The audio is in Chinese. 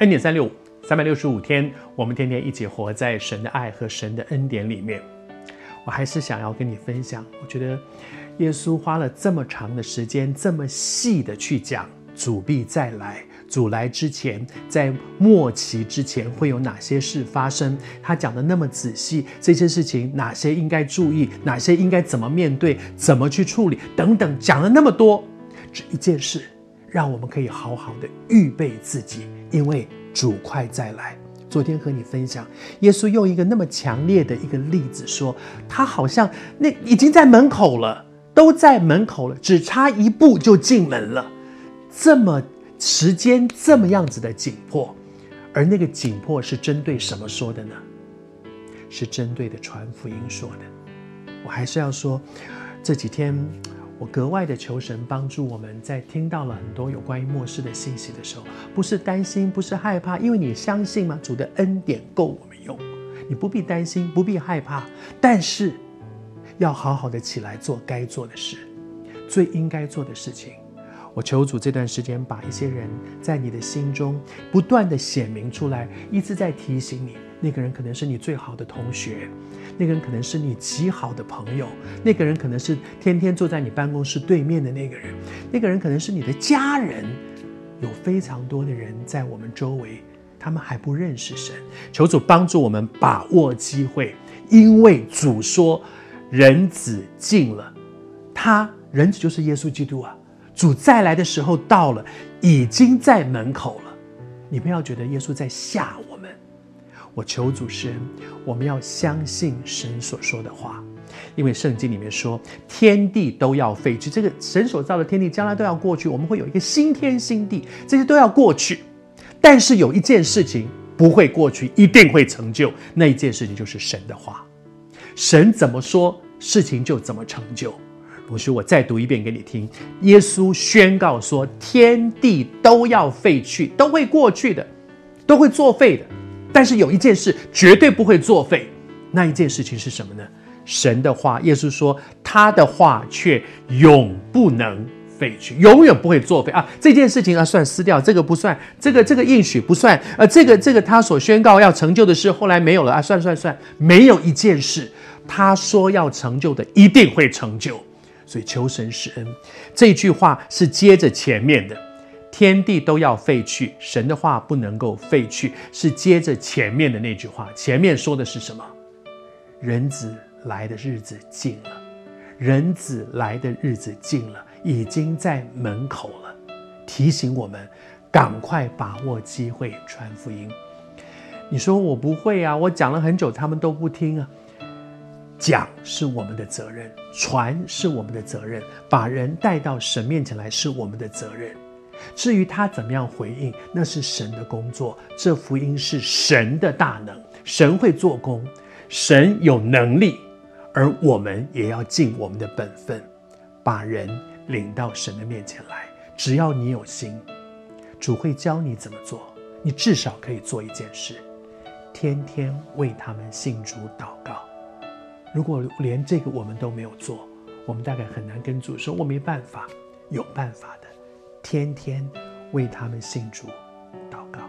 恩典三六五，三百六十五天，我们天天一起活在神的爱和神的恩典里面。我还是想要跟你分享，我觉得耶稣花了这么长的时间，这么细的去讲主必再来。主来之前，在末期之前会有哪些事发生？他讲的那么仔细，这些事情哪些应该注意，哪些应该怎么面对，怎么去处理，等等，讲了那么多，只一件事，让我们可以好好的预备自己，因为主快再来。昨天和你分享，耶稣用一个那么强烈的一个例子说，他好像那已经在门口了，都在门口了，只差一步就进门了，这么。时间这么样子的紧迫，而那个紧迫是针对什么说的呢？是针对的传福音说的。我还是要说，这几天我格外的求神帮助我们，在听到了很多有关于末世的信息的时候，不是担心，不是害怕，因为你相信吗？主的恩典够我们用，你不必担心，不必害怕，但是要好好的起来做该做的事，最应该做的事情。我求主这段时间把一些人在你的心中不断地显明出来，一直在提醒你。那个人可能是你最好的同学，那个人可能是你极好的朋友，那个人可能是天天坐在你办公室对面的那个人，那个人可能是你的家人。有非常多的人在我们周围，他们还不认识神。求主帮助我们把握机会，因为主说人子近了，他人子就是耶稣基督啊。主再来的时候到了，已经在门口了。你不要觉得耶稣在吓我们。我求主施恩，我们要相信神所说的话，因为圣经里面说天地都要废去，这个神所造的天地将来都要过去，我们会有一个新天新地，这些都要过去。但是有一件事情不会过去，一定会成就。那一件事情就是神的话，神怎么说，事情就怎么成就。不是，我再读一遍给你听。耶稣宣告说：“天地都要废去，都会过去的，都会作废的。但是有一件事绝对不会作废，那一件事情是什么呢？神的话。耶稣说，他的话却永不能废去，永远不会作废啊！这件事情啊，算撕掉，这个不算，这个这个应许不算。呃，这个这个他所宣告要成就的事，后来没有了啊！算算算，没有一件事他说要成就的，一定会成就。”所以求神施恩，这句话是接着前面的，天地都要废去，神的话不能够废去，是接着前面的那句话。前面说的是什么？人子来的日子近了，人子来的日子近了，已经在门口了，提醒我们赶快把握机会传福音。你说我不会啊，我讲了很久，他们都不听啊。讲是我们的责任，传是我们的责任，把人带到神面前来是我们的责任。至于他怎么样回应，那是神的工作。这福音是神的大能，神会做工，神有能力，而我们也要尽我们的本分，把人领到神的面前来。只要你有心，主会教你怎么做。你至少可以做一件事，天天为他们信主祷。如果连这个我们都没有做，我们大概很难跟主说：“我没办法。”有办法的，天天为他们信主祷告。